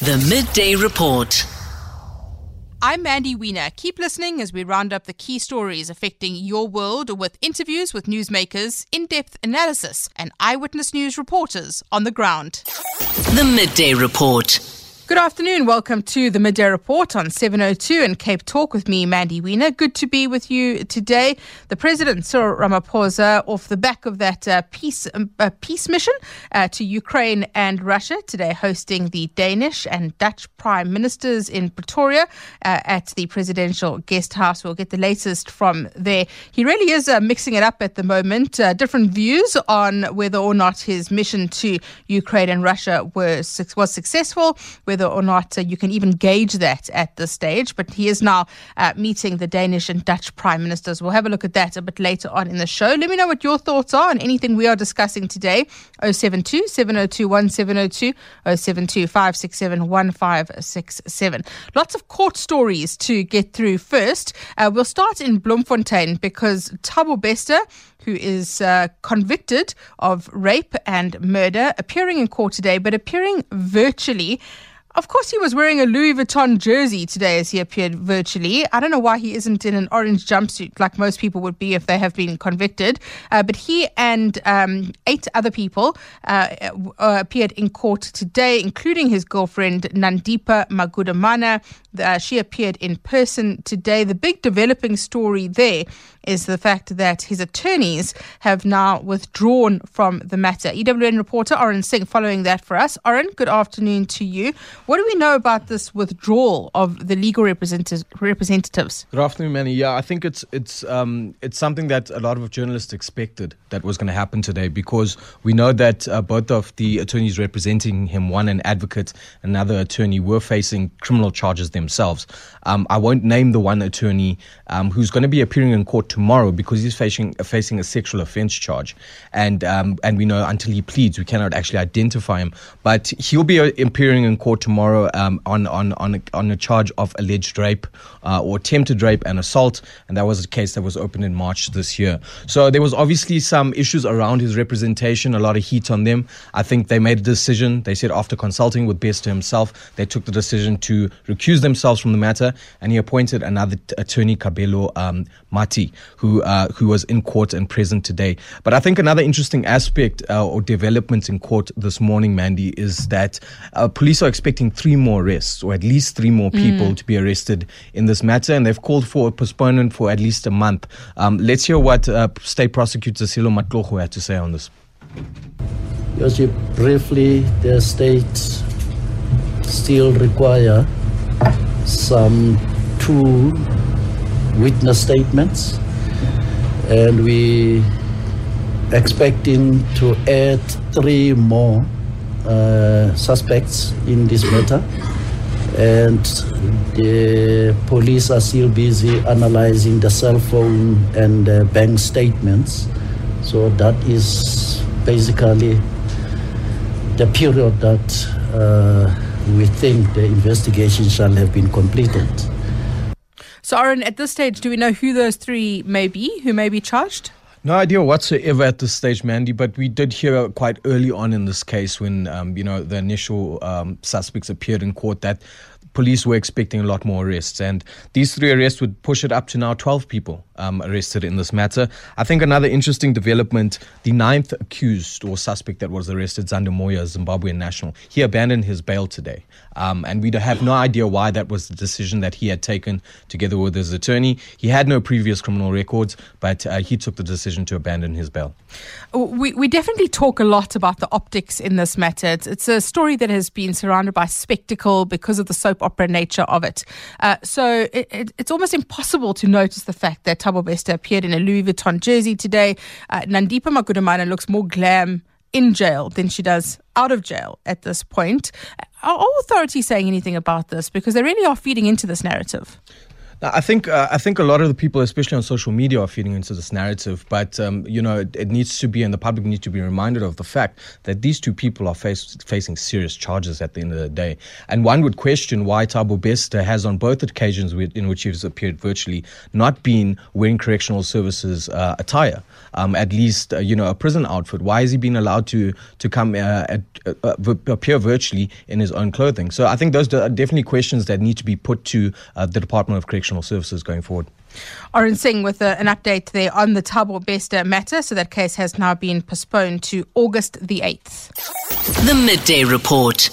The Midday Report. I'm Mandy Wiener. Keep listening as we round up the key stories affecting your world with interviews with newsmakers, in depth analysis, and eyewitness news reporters on the ground. The Midday Report. Good afternoon. Welcome to the Midday Report on 702 and Cape Talk with me, Mandy Wiener. Good to be with you today. The President, Cyril Ramaphosa, off the back of that uh, peace um, uh, peace mission uh, to Ukraine and Russia, today hosting the Danish and Dutch Prime Ministers in Pretoria uh, at the Presidential Guest House. We'll get the latest from there. He really is uh, mixing it up at the moment. Uh, different views on whether or not his mission to Ukraine and Russia was, was successful, whether or not uh, you can even gauge that at this stage. But he is now uh, meeting the Danish and Dutch prime ministers. We'll have a look at that a bit later on in the show. Let me know what your thoughts are on anything we are discussing today. 072 702 1702 072 567 1567. Lots of court stories to get through first. Uh, we'll start in Bloemfontein because Thabo Bester who is uh, convicted of rape and murder, appearing in court today, but appearing virtually. Of course, he was wearing a Louis Vuitton jersey today as he appeared virtually. I don't know why he isn't in an orange jumpsuit like most people would be if they have been convicted. Uh, but he and um, eight other people uh, uh, appeared in court today, including his girlfriend Nandipa Magudumana. Uh, she appeared in person today. The big developing story there is the fact that his attorneys have now withdrawn from the matter. EWN reporter Oren Singh following that for us. Oren, good afternoon to you. What do we know about this withdrawal of the legal representatives? Good afternoon, Manny. Yeah, I think it's it's um, it's something that a lot of journalists expected that was going to happen today because we know that uh, both of the attorneys representing him, one an advocate, another attorney, were facing criminal charges themselves. Um, I won't name the one attorney um, who's going to be appearing in court tomorrow because he's facing facing a sexual offence charge, and um, and we know until he pleads, we cannot actually identify him. But he'll be uh, appearing in court tomorrow um, on on on a, on a charge of alleged rape uh, or attempted rape and assault, and that was a case that was opened in March this year. So there was obviously some issues around his representation, a lot of heat on them. I think they made a decision. They said after consulting with Bester himself, they took the decision to recuse themselves from the matter, and he appointed another t- attorney, Kabelo um, Mati, who uh, who was in court and present today. But I think another interesting aspect uh, or development in court this morning, Mandy, is that uh, police are expecting three more arrests, or at least three more people mm. to be arrested in this matter, and they've called for a postponement for at least a month. Um, let's hear what uh, State Prosecutor Silo Matlogo had to say on this. Yes, briefly, the state still require some two witness statements, and we expecting to add three more uh, suspects in this matter. And the police are still busy analyzing the cell phone and bank statements. So that is basically the period that uh, we think the investigation shall have been completed. So, Oren, at this stage, do we know who those three may be, who may be charged? No idea whatsoever at this stage, Mandy. But we did hear quite early on in this case when um, you know the initial um, suspects appeared in court that police were expecting a lot more arrests, and these three arrests would push it up to now 12 people um, arrested in this matter. I think another interesting development the ninth accused or suspect that was arrested, Zande Moyo, a Zimbabwean national, he abandoned his bail today. Um, and we have no idea why that was the decision that he had taken together with his attorney. He had no previous criminal records, but uh, he took the decision to abandon his bail. We, we definitely talk a lot about the optics in this matter. It's, it's a story that has been surrounded by spectacle because of the soap opera nature of it. Uh, so it, it, it's almost impossible to notice the fact that Thabo Bester appeared in a Louis Vuitton jersey today. Uh, Nandipa Magudumana looks more glam in jail than she does out of jail at this point. Are all authorities saying anything about this? Because they really are feeding into this narrative. I think uh, I think a lot of the people, especially on social media, are feeding into this narrative. But um, you know, it, it, needs to be, and the public needs to be reminded of the fact that these two people are face, facing serious charges at the end of the day. And one would question why Thabo Bester has, on both occasions in which he has appeared virtually, not been wearing correctional services uh, attire, um, at least uh, you know a prison outfit. Why has he been allowed to to come uh, at, uh, appear virtually in his own clothing? So I think those are definitely questions that need to be put to uh, the Department of Correctional Services going forward. Oren Singh with a, an update there on the Thabo Bester matter. So that case has now been postponed to August the 8th. The Midday Report.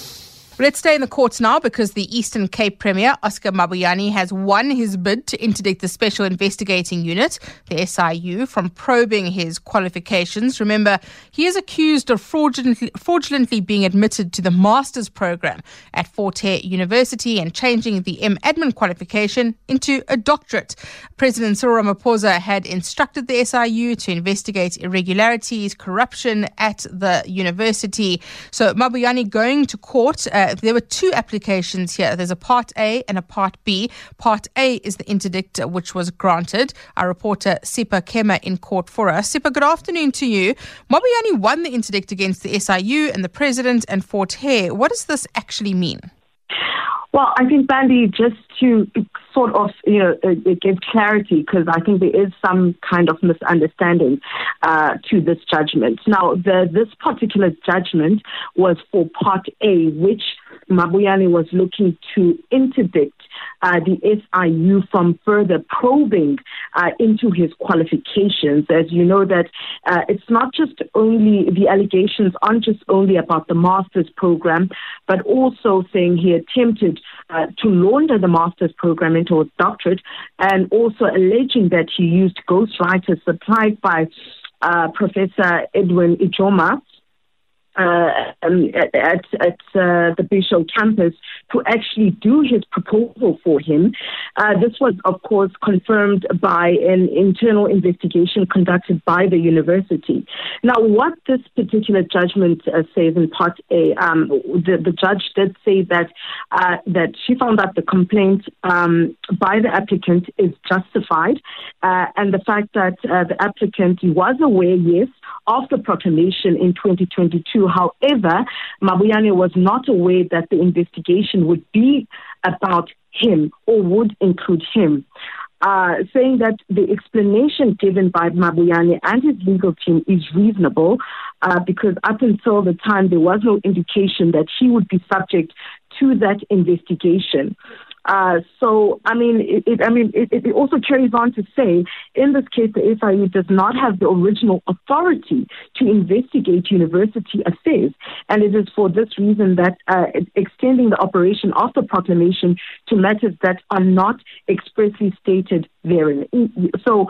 Let's stay in the courts now because the Eastern Cape Premier, Oscar Mabuyane, has won his bid to interdict the Special Investigating Unit, the SIU, from probing his qualifications. Remember, he is accused of fraudulently, fraudulently being admitted to the master's program at Fort Hare University and changing the M. Admin qualification into a doctorate. President Cyril Ramaphosa had instructed the SIU to investigate irregularities, corruption at the university. So Mabuyane going to court. Uh, there were two applications here. There's a Part A and a Part B. Part A is the interdict which was granted. Our reporter Sipa Kema in court for us. Sipa, good afternoon to you. Mabuyane won the interdict against the SIU and the president and Fort Hare. What does this actually mean? Well, I think, Mandy, just to sort of, you know, uh, give clarity, because I think there is some kind of misunderstanding uh, to this judgment. Now, the, this particular judgment was for Part A, which Mabuyane was looking to interdict uh, the SIU from further probing uh, into his qualifications. As you know, that uh, it's not just only the allegations aren't just only about the master's program, but also saying he attempted uh, to launder the master's program into a doctorate, and also alleging that he used ghostwriters supplied by uh, Professor Edwin Ijoma uh, um, at, at, at uh, the Bhisho campus to actually do his proposal for him. Uh, this was, of course, confirmed by an internal investigation conducted by the university. Now, what this particular judgment uh, says in Part A, um, the, the, judge did say that uh, that she found that the complaint um, by the applicant is justified, and the fact that the applicant was aware, yes, of the proclamation in 2022. However, Mabuyane was not aware that the investigation would be about him or would include him. Uh, saying that the explanation given by Mabuyane and his legal team is reasonable uh, because up until the time there was no indication that he would be subject to that investigation. Uh, so, I mean, it, it I mean, it, it, also carries on to say, in this case, the SIU does not have the original authority to investigate university affairs, and it is for this reason that uh, extending the operation of the proclamation to matters that are not expressly stated therein. So,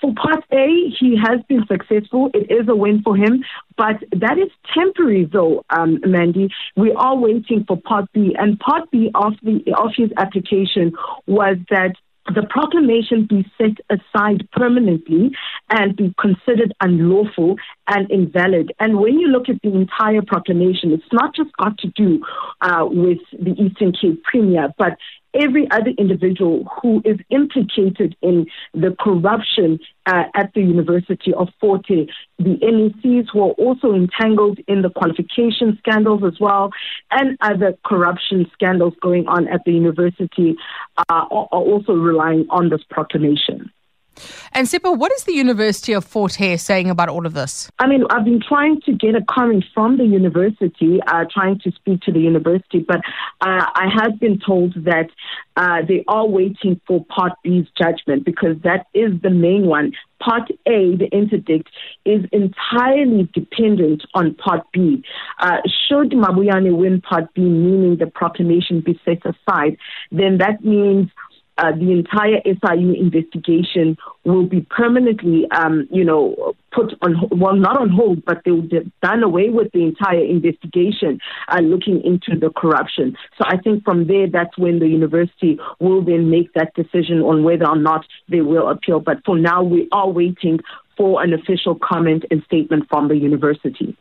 for Part A, he has been successful. It is a win for him, but that is temporary, though, um, Mandy. We are waiting for Part B, and Part B of the of his application was that the proclamation be set aside permanently and be considered unlawful and invalid. And when you look at the entire proclamation, it's not just got to do uh, with the Eastern Cape Premier, but every other individual who is implicated in the corruption uh, at the University of Fort Hare, the NECs who are also entangled in the qualification scandals as well, and other corruption scandals going on at the university uh, are also relying on this proclamation. And Sipa, what is the University of Fort Hare saying about all of this? I mean, I've been trying to get a comment from the university, uh, trying to speak to the university, but uh, I have been told that uh, they are waiting for Part B's judgment because that is the main one. Part A, the interdict, is entirely dependent on Part B. Uh, should Mabuyane win Part B, meaning the proclamation be set aside, then that means uh, the entire SIU investigation will be permanently, um, you know, put on, well, not on hold, but they will done away with the entire investigation uh, looking into the corruption. So I think from there, that's when the university will then make that decision on whether or not they will appeal. But for now, we are waiting for an official comment and statement from the university.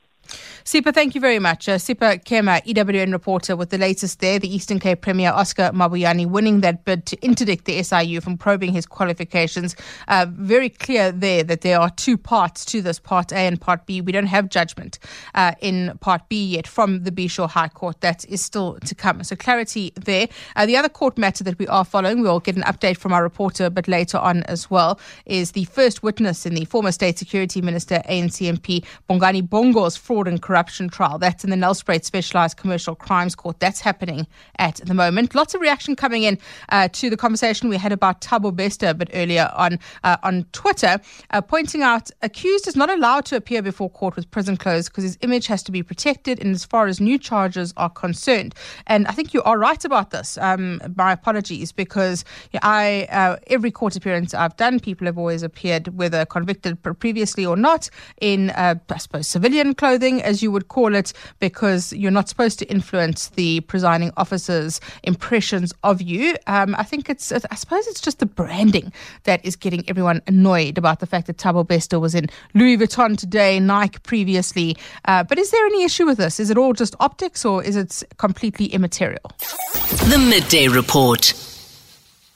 Sipa, thank you very much. Uh, Sipa Kema, EWN reporter, with the latest there. The Eastern Cape Premier Oscar Mabuyane winning that bid to interdict the SIU from probing his qualifications. Uh, very clear there that there are two parts to this, Part A and Part B. We don't have judgment uh, in Part B yet from the Bhisho High Court. That is still to come. So clarity there. Uh, the other court matter that we are following, we'll get an update from our reporter a bit later on as well, is the first witness in the former State Security Minister, ANC MP Bongani Bongo's fraud and corruption trial. That's in the Nelspruit Specialized Commercial Crimes Court. That's happening at the moment. Lots of reaction coming in uh, to the conversation we had about Thabo Bester a bit earlier on uh, on Twitter, uh, pointing out accused is not allowed to appear before court with prison clothes because his image has to be protected in as far as new charges are concerned. And I think you are right about this. Um, my apologies because I uh, every court appearance I've done, people have always appeared whether convicted previously or not in uh, I suppose civilian clothing as you would call it, because you're not supposed to influence the presiding officer's impressions of you. Um, I think it's, I suppose it's just the branding that is getting everyone annoyed about the fact that Thabo Bester was in Louis Vuitton today, Nike previously. Uh, but is there any issue with this? Is it all just optics or is it completely immaterial? The Midday Report.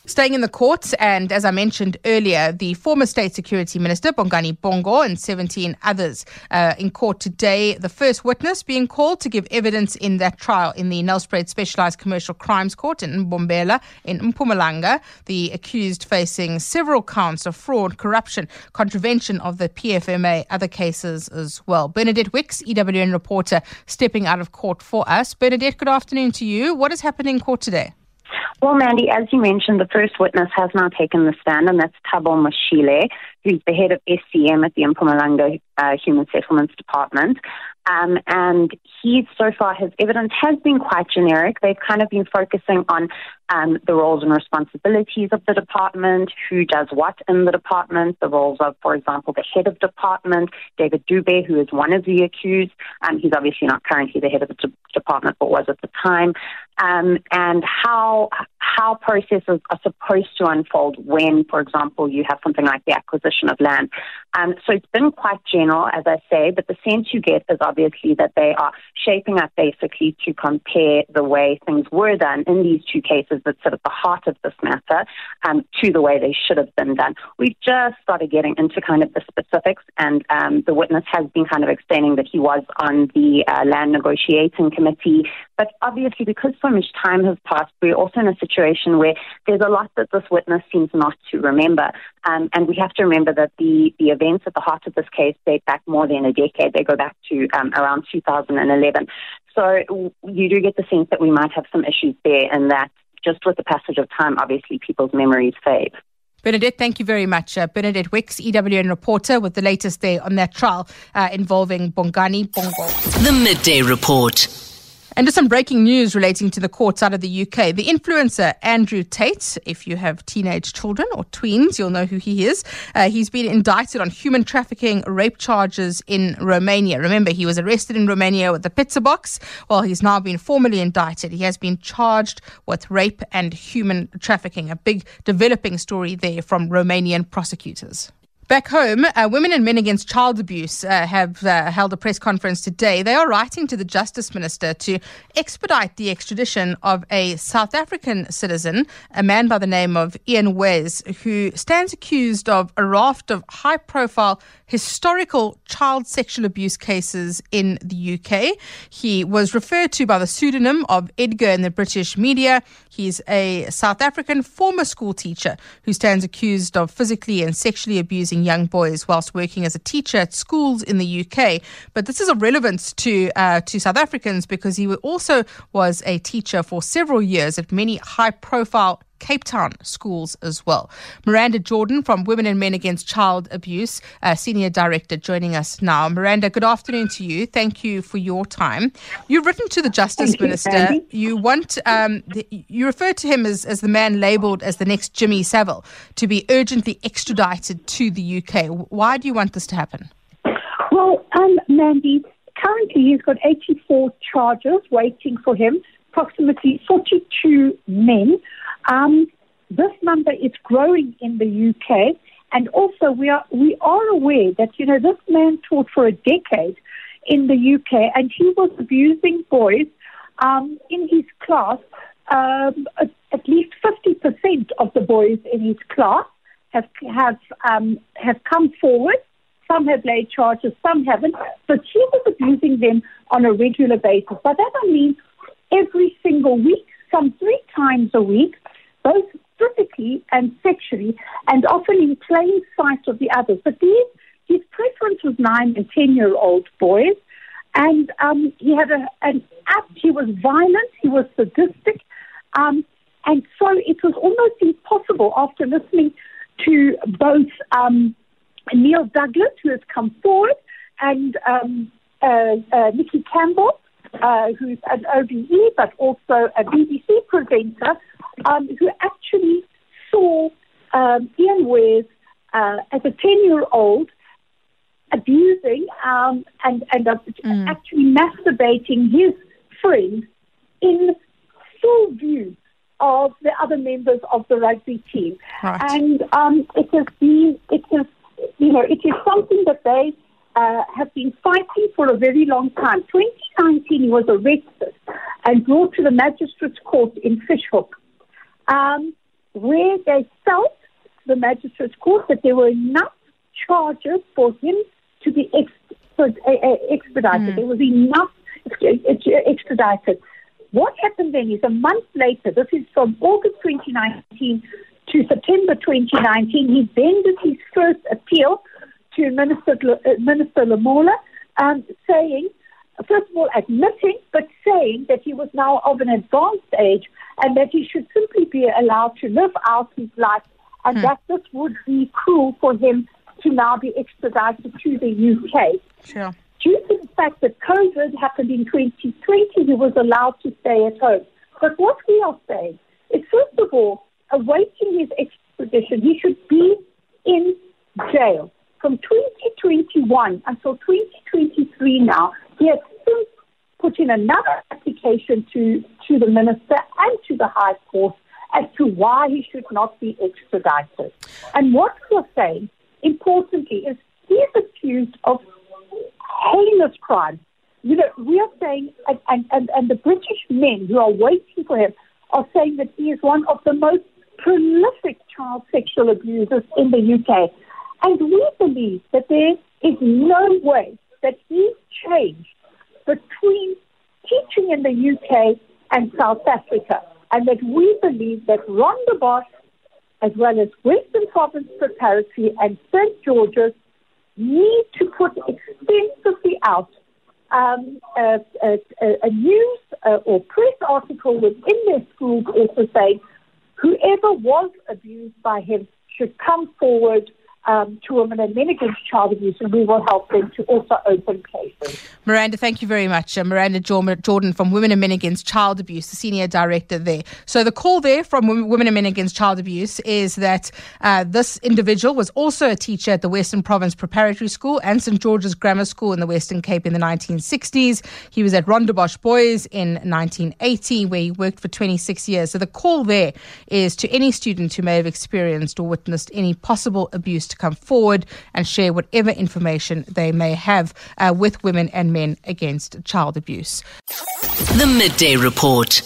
Staying in the courts, and as I mentioned earlier, the former State Security Minister, Bongani Bongo, and 17 others uh, in court today. The first witness being called to give evidence in that trial in the Nelspruit Specialized Commercial Crimes Court in Mbombela in Mpumalanga. The accused facing several counts of fraud, corruption, contravention of the PFMA, other cases as well. Bernadette Wicks, EWN reporter, stepping out of court for us. Bernadette, good afternoon to you. What is happening in court today? Well, Mandy, as you mentioned, the first witness has now taken the stand, and that's Tabo Mashile, who's the head of SCM at the Mpumalanga uh, Human Settlements Department. Um, and he, so far, his evidence has been quite generic. They've kind of been focusing on um, the roles and responsibilities of the department, who does what in the department, the roles of, for example, the head of department, David Dube, who is one of the accused. Um, he's obviously not currently the head of the de- department, but was at the time. Um, and how how processes are supposed to unfold when, for example, you have something like the acquisition of land. Um, so it's been quite general, as I say, but the sense you get is obviously that they are shaping up basically to compare the way things were done in these two cases that sit at the heart of this matter um, to the way they should have been done. We've just started getting into kind of the specifics, and um, the witness has been kind of explaining that he was on the uh, land negotiating committee. But obviously, because so much time has passed, we're also in a situation where there's a lot that this witness seems not to remember. Um, and we have to remember that the, the events at the heart of this case date back more than a decade. They go back to um, around 2011. So you do get the sense that we might have some issues there, and that just with the passage of time, obviously people's memories fade. Bernadette, thank you very much. Uh, Bernadette Wicks, EWN reporter, with the latest there on that trial uh, involving Bongani Bongo. The Midday Report. And just some breaking news relating to the courts out of the UK. The influencer Andrew Tate, if you have teenage children or tweens, you'll know who he is. Uh, he's been indicted on human trafficking, rape charges in Romania. Remember, he was arrested in Romania with the pizza box. Well, he's now been formally indicted. He has been charged with rape and human trafficking. A big developing story there from Romanian prosecutors. Back home, uh, Women and Men Against Child Abuse uh, have uh, held a press conference today. They are writing to the Justice Minister to expedite the extradition of a South African citizen, a man by the name of Iain Wares, who stands accused of a raft of high profile historical child sexual abuse cases in the UK. He was referred to by the pseudonym of Edgar in the British media. He's a South African former school teacher who stands accused of physically and sexually abusing young boys whilst working as a teacher at schools in the UK. But this is of relevance to uh, to South Africans because he also was a teacher for several years at many high profile Cape Town schools as well. Miranda Jordan from Women and Men Against Child Abuse, uh, Senior Director, joining us now. Miranda, good afternoon to you. Thank you for your time. You've written to the Justice Thank Minister. You, you want, um, the, you refer to him as, as the man labelled as the next Jimmy Savile to be urgently extradited to the UK. Why do you want this to happen? Well, um, Mandy, currently he's got 84 charges waiting for him, approximately 42 men um, this number is growing in the UK, and also we are we are aware that you know this man taught for a decade in the UK, and he was abusing boys um, in his class. Um, at, least 50% of the boys in his class have have um, have come forward. Some have laid charges, some haven't. But he was abusing them on a regular basis. By that I mean every single week, some three times a week, both physically and sexually, and often in plain sight of the others. But these, his preference was nine and ten year old boys. And um, he had a, an act, he was violent, he was sadistic. Um, and so it was almost impossible after listening to both um, Neil Douglas, who has come forward, and um, uh, uh, Nicky Campbell, uh, who's an OBE but also a BBC presenter, um, who actually saw um, Iain Wares uh, as a 10 year old abusing um, and, and uh, mm. actually masturbating his friend in full view of the other members of the rugby team. Right. And um, it has been, it has, you know, it is something that they uh, have been fighting for a very long time. 2019, he was arrested and brought to the magistrates' court in Fish Hoek, um, where they felt, the magistrates' court, that there were enough charges for him to be ex- uh, uh, expedited. Mm. There was enough extradited. What happened then is a month later, this is from August 2019 to September 2019, he then did his first appeal to Minister, uh, Minister Lamola, um, saying, first of all, admitting, but saying that he was now of an advanced age and that he should simply be allowed to live out his life and hmm. that this would be cruel for him to now be extradited to the UK. Sure. Due to the fact that COVID happened in 2020, he was allowed to stay at home. But what we are saying is, first of all, awaiting his extradition, he should be in jail. From 2021 until 2023 now, he has since put in another application to, to the minister and to the High Court as to why he should not be extradited. And what we're saying, importantly, is he is accused of heinous crimes. You know, we are saying, and, and, and the British men who are waiting for him are saying that he is one of the most prolific child sexual abusers in the UK. And we believe that there is no way that he changed between teaching in the UK and South Africa. And that we believe that Rondebosch, as well as Western Province Preparatory and St. George's, need to put extensively out um, a, a, a, news uh, or press article within their schools also saying whoever was abused by him should come forward um, to women and men against child abuse, and we will help them to also open cases. Miranda, thank you very much. Uh, Miranda Jordan from Women and Men Against Child Abuse, the senior director there. So the call there from Women and Men Against Child Abuse is that uh, this individual was also a teacher at the Western Province Preparatory School and St George's Grammar School in the Western Cape in the 1960s. He was at Rondebosch Boys in 1980, where he worked for 26 years. So the call there is to any student who may have experienced or witnessed any possible abuse to come forward and share whatever information they may have uh, with women and men against child abuse. The Midday Report.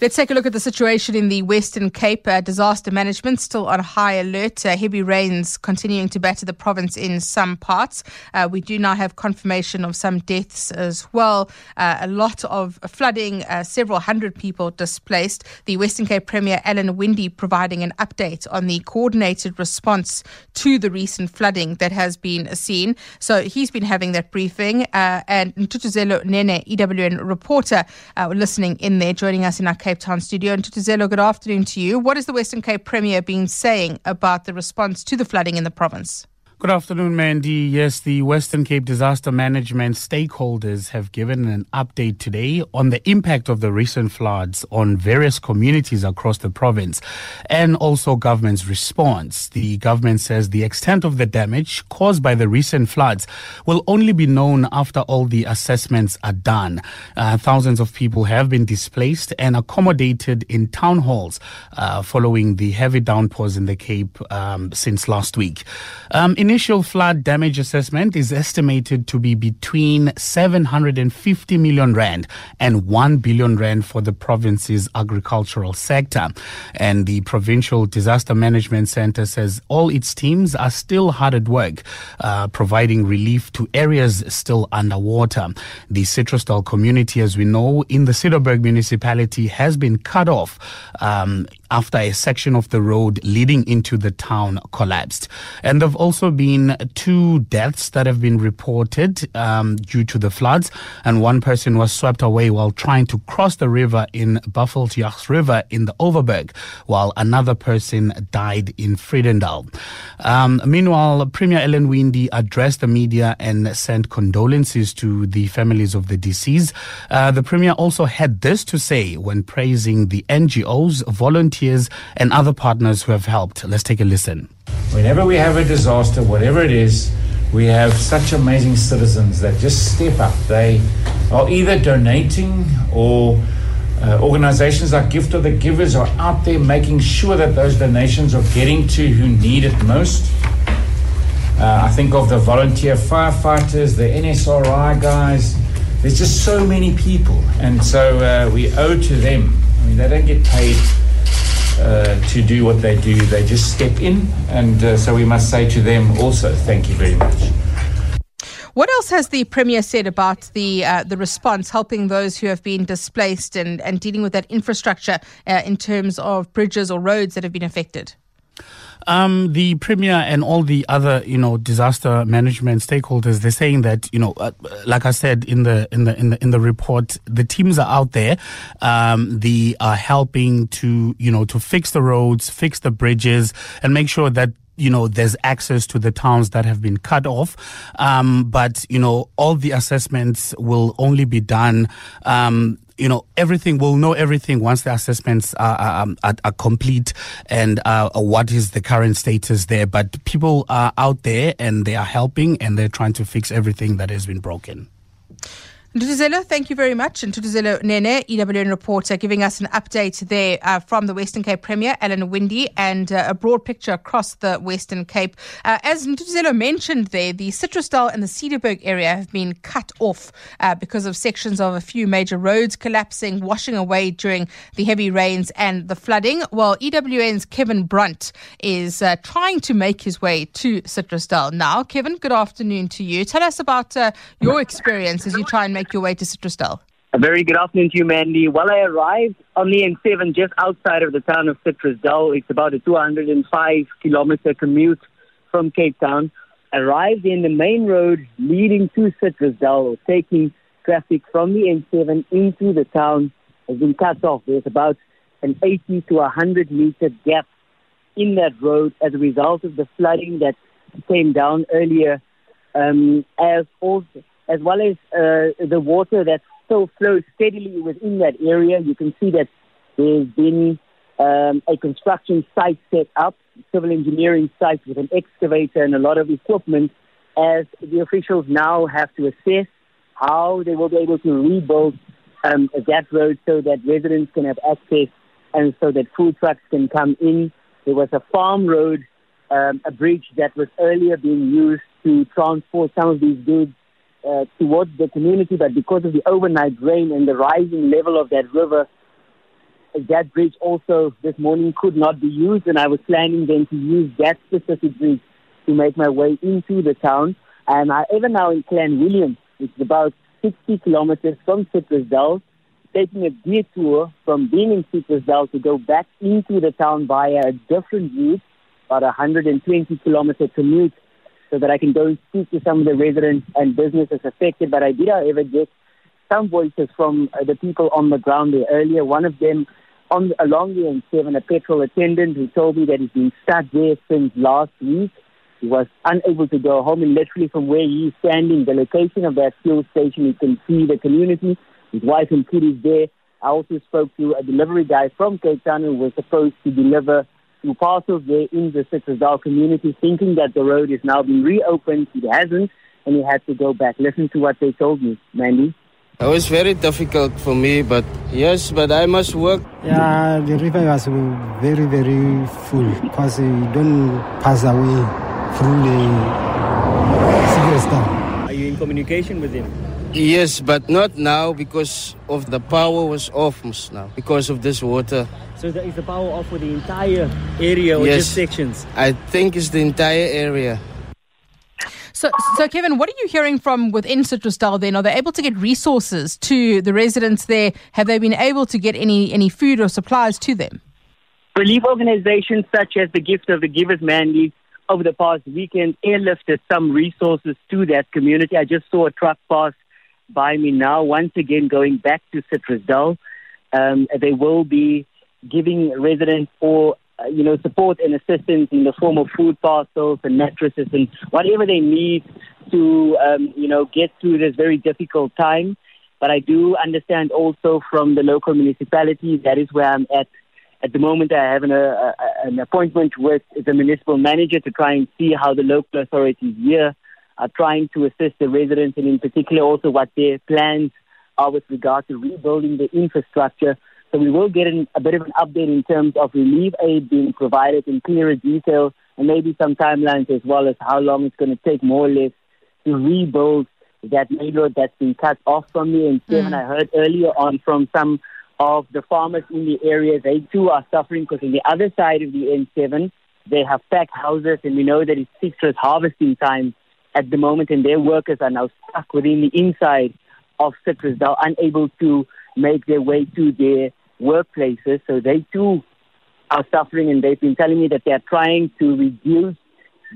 Let's take a look at the situation in the Western Cape. Uh, disaster management still on high alert. Uh, heavy rains continuing to batter the province in some parts. Uh, we do now have confirmation of some deaths as well. Uh, a lot of flooding, uh, several hundred people displaced. The Western Cape Premier Alan Winde providing an update on the coordinated response to the recent flooding that has been seen. So he's been having that briefing. Uh, and Ntutuzelo Nene, EWN reporter, listening in there, joining us in our Cape Town studio. Ntutuzelo, good afternoon to you. What has the Western Cape Premier been saying about the response to the flooding in the province? Good afternoon, Mandy. Yes, the Western Cape disaster management stakeholders have given an update today on the impact of the recent floods on various communities across the province and also government's response. The government says the extent of the damage caused by the recent floods will only be known after all the assessments are done. Uh, thousands of people have been displaced and accommodated in town halls uh, following the heavy downpours in the Cape um, since last week. Um, in initial flood damage assessment is estimated to be between 750 million rand and 1 billion rand for the province's agricultural sector. And the Provincial Disaster Management Center says all its teams are still hard at work, uh, providing relief to areas still underwater. The Citrusdal community, as we know, in the Cederberg municipality has been cut off um, after a section of the road leading into the town collapsed. And there have also been two deaths that have been reported um, due to the floods, and one person was swept away while trying to cross the river in Buffeljags River in the Overberg, while another person died in Vredendal. Um, meanwhile, Premier Alan Winde addressed the media and sent condolences to the families of the deceased. Uh, the Premier also had this to say when praising the NGOs, volunteers, and other partners who have helped. Let's take a listen. Whenever we have a disaster, whatever it is, we have such amazing citizens that just step up. They are either donating or uh, organizations like Gift of the Givers are out there making sure that those donations are getting to who need it most. Uh, I think of the volunteer firefighters, the NSRI guys. There's just so many people, and so uh, we owe to them. I mean, they don't get paid uh, to do what they do. They just step in, and uh, so we must say to them also, thank you very much. What else has the Premier said about the uh, the response, helping those who have been displaced and, and dealing with that infrastructure uh, in terms of bridges or roads that have been affected? Um, the premier and all the other, you know, disaster management stakeholders, they're saying that, you know, uh, like I said in the in the in the in the report, the teams are out there. Um, they are helping to, you know, to fix the roads, fix the bridges, and make sure that you know, there's access to the towns that have been cut off. Um, but, you know, all the assessments will only be done, um, you know, everything, we'll know everything once the assessments are, are, um, are, are complete and uh, what is the current status there. But people are out there and they are helping and they're trying to fix everything that has been broken. Ntutuzelo, thank you very much. And Ntutuzelo Nene, EWN reporter, giving us an update there uh, from the Western Cape Premier, Alan Winde, and uh, a broad picture across the Western Cape. Uh, as Ntutuzelo mentioned there, the Citrusdal and the Cederberg area have been cut off uh, because of sections of a few major roads collapsing, washing away during the heavy rains and the flooding. While EWN's Kevin Brunt is uh, trying to make his way to Citrusdal now. Kevin, good afternoon to you. Tell us about uh, your experience as you try and make make your way to Citrusdal? A very good afternoon to you, Mandy. Well, I arrived on the N7 just outside of the town of Citrusdal. It's about a 205 kilometer commute from Cape Town. Arrived in the main road leading to Citrusdal, taking traffic from the N7 into the town has been cut off. There's about an 80 to 100 meter gap in that road as a result of the flooding that came down earlier, um, as also as well as uh, the water that still flows steadily within that area. You can see that there's been um, a construction site set up, civil engineering site with an excavator and a lot of equipment, as the officials now have to assess how they will be able to rebuild um, that road so that residents can have access and so that food trucks can come in. There was a farm road, um, a bridge that was earlier being used to transport some of these goods uh, towards the community, but because of the overnight rain and the rising level of that river, that bridge also this morning could not be used, and I was planning then to use that specific bridge to make my way into the town. And I even now in Clanwilliam, which is about 60 kilometers from Citrusdal, taking a detour from being in Citrusdal to go back into the town via a different route, about a 120 kilometer commute so that I can go speak to some of the residents and businesses affected. But I did, however, get some voices from uh, the people on the ground there earlier. One of them on along the N7, a petrol attendant who told me that he's been stuck there since last week. He was unable to go home, and literally from where he's standing, the location of that fuel station, you can see the community. His wife and kid is there. I also spoke to a delivery guy from Cape Town who was supposed to deliver to parcels there in the Citrusdal community, thinking that the road is now being reopened. It hasn't, and he had to go back. Listen to what they told me, Mandy. It was very difficult for me, but yes, but I must work. Yeah, the river was very, very full because you don't pass away through the cigarette stand. Are you in communication with him? Yes, but not now because of the power was off now because of this water. So is the, power off for the entire area or Yes. just sections? I think it's the entire area. So, so Kevin, what are you hearing from within Citrusdal then? Are they able to get resources to the residents there? Have they been able to get any, any food or supplies to them? Relief organizations such as the Gift of the Givers Mandy over the past weekend airlifted some resources to that community. I just saw a truck pass by me now, once again going back to Citrusdal. Um, they will be giving residents or uh, you know support and assistance in the form of food parcels and mattresses and whatever they need to um, you know get through this very difficult time. But I do understand also from the local municipality that is where I'm at at the moment, I have an, uh, an appointment with the municipal manager to try and see how the local authorities here are trying to assist the residents, and in particular also what their plans are with regard to rebuilding the infrastructure. So we will get an, a bit of an update in terms of relief aid being provided in clearer detail, and maybe some timelines as well as how long it's going to take more or less to rebuild that main road that's been cut off from me. And Stephen, mm. I heard earlier on from some of the farmers in the area, they too are suffering because on the other side of the N7, they have packed houses, and we know that it's citrus harvesting time at the moment, and their workers are now stuck within the inside of citrus. They're unable to make their way to their workplaces, so they too are suffering, and they've been telling me that they're trying to reduce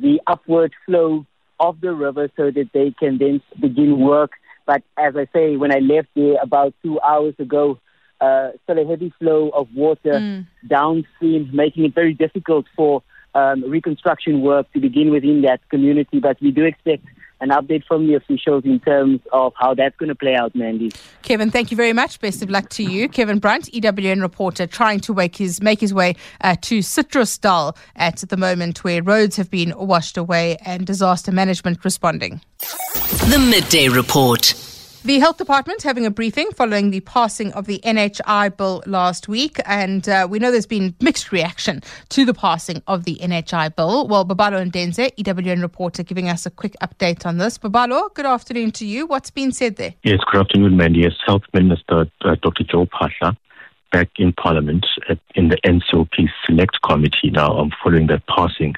the upward flow of the river so that they can then begin work. But as I say, when I left there about two hours ago, uh, still a heavy flow of water downstream, making it very difficult for um, reconstruction work to begin within that community. But we do expect an update from the officials in terms of how that's going to play out, Mandy. Kevin, thank you very much. Best of luck to you. Kevin Brunt, EWN reporter, trying to wake his, make his way uh, to Citrusdal at the moment where roads have been washed away and disaster management responding. The Midday Report. The Health Department having a briefing following the passing of the NHI bill last week, and uh, we know there's been mixed reaction to the passing of the NHI bill. Well, Babalo Ndenze, EWN reporter, giving us a quick update on this. Babalo, good afternoon to you. What's been said there? Yes, good afternoon, Mandy. Yes, Health Minister uh, Dr. Joe Phaahla back in Parliament at, in the NCOP Select Committee now um, following the passing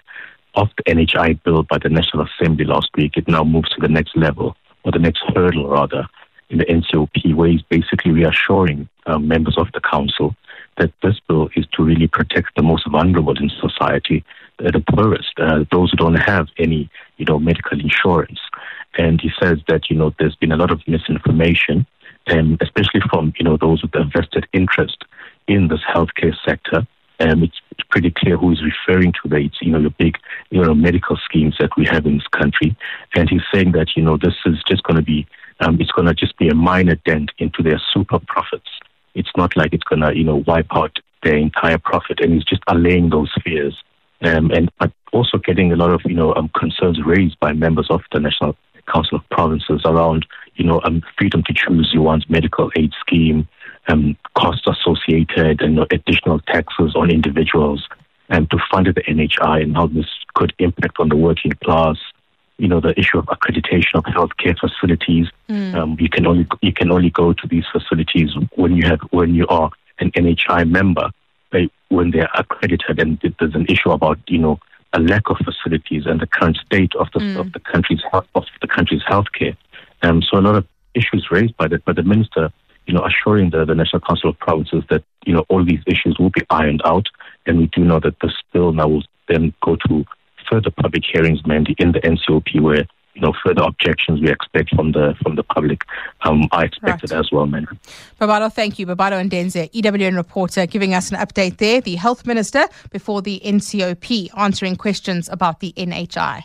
of the NHI bill by the National Assembly last week. It now moves to the next level, or the next hurdle rather, in the NCOP, where he's basically reassuring um, members of the council that this bill is to really protect the most vulnerable in society, uh, the poorest, uh, those who don't have any, you know, medical insurance. And he says that, you know, there's been a lot of misinformation, and especially from, you know, those with a vested interest in this healthcare sector. Um, it's pretty clear who he's referring to. It's you know the big you know medical schemes that we have in this country, and he's saying that you know this is just going to be um, it's going to just be a minor dent into their super profits. It's not like it's going to you know wipe out their entire profit, and he's just allaying those fears, um, and but also getting a lot of you know um, concerns raised by members of the National Council of Provinces around you know um, freedom to choose your one's medical aid scheme um, costs associated and additional taxes on individuals and to fund the NHI and how this could impact on the working class. You know, the issue of accreditation of healthcare facilities. Um, you can only you can only go to these facilities when you have when you are an NHI member. They, when they're accredited, and there's an issue about you know a lack of facilities and the current state of the of the country's health, of the country's healthcare. Um, so a lot of issues raised by the by the minister you know, assuring the, the National Council of Provinces that, you know, all these issues will be ironed out. And we do know that this bill now will then go to further public hearings, Mandy, in the NCOP where, you know, further objections we expect from the from the public um, are expected as well, Mandy. Babalo, thank you. Babalo Ndenze, EWN reporter, giving us an update there. The health minister before the NCOP answering questions about the NHI.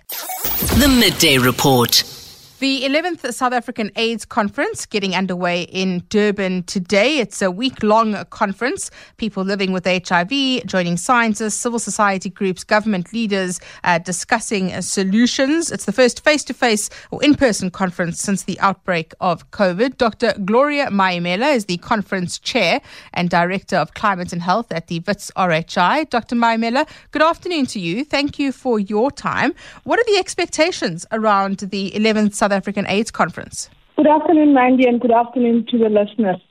The Midday Report. The 11th South African AIDS Conference getting underway in Durban today. It's a week long conference. People living with HIV, joining scientists, civil society groups, government leaders uh, discussing uh, solutions. It's the first face to face or in person conference since the outbreak of COVID. Dr. Gloria Maimela is the conference chair and director of climate and health at the WITS RHI. Dr. Maimela, good afternoon to you. Thank you for your time. What are the expectations around the 11th South South African AIDS Conference. Good afternoon, Mandy, and good afternoon to the listeners.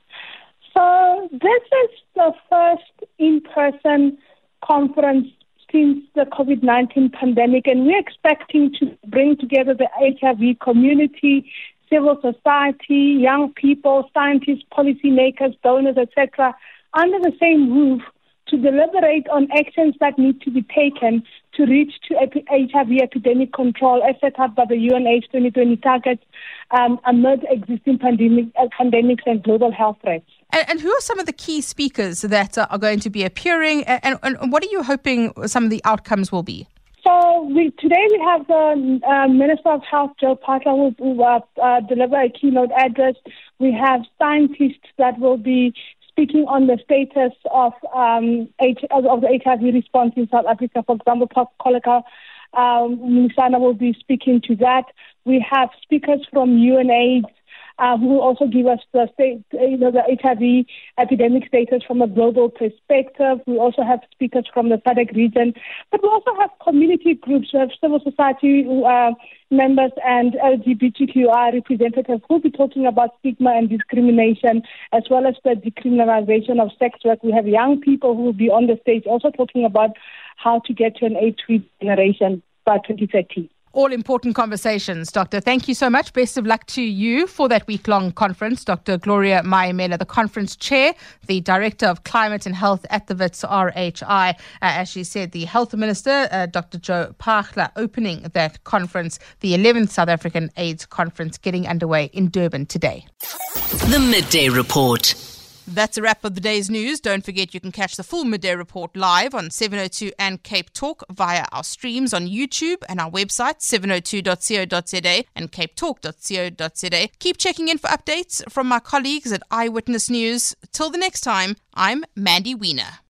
So, this is the first in person conference since the COVID 19 pandemic, and we're expecting to bring together the HIV community, civil society, young people, scientists, policymakers, donors, etc., under the same roof to deliberate on actions that need to be taken to reach to HIV epidemic control as set up by the UNH 2020 targets um, amid existing pandemic, uh, pandemics and global health threats. And, and, who are some of the key speakers that are going to be appearing, and, and what are you hoping some of the outcomes will be? So we, today we have the uh, Minister of Health, Joe Phaahla, who will uh, uh, deliver a keynote address. We have scientists that will be speaking on the status of um, H- of the HIV response in South Africa. For example, Prof. Koleka um, Mlisana will be speaking to that. We have speakers from UNAIDS uh, who will also give us the state, you know, the HIV epidemic status from a global perspective. We also have speakers from the SADC region, but we also have community groups, we have civil society uh, members and LGBTQI representatives who will be talking about stigma and discrimination, as well as the decriminalization of sex work. We have young people who will be on the stage also talking about how to get to an AIDS-free generation by 2030 all important conversations, Doctor. Thank you so much. Best of luck to you for that week long conference. Dr. Gloria Maimela, the conference chair, the director of climate and health at the WITS RHI. Uh, as she said, the health minister, uh, Dr. Joe Phaahla, opening that conference, the 11th South African AIDS conference getting underway in Durban today. The Midday Report. That's a wrap of the day's news. Don't forget you can catch the full midday report live on 702 and Cape Talk via our streams on YouTube and our website 702.co.za and capetalk.co.za. Keep checking in for updates from my colleagues at Eyewitness News. Till the next time, I'm Mandy Wiener.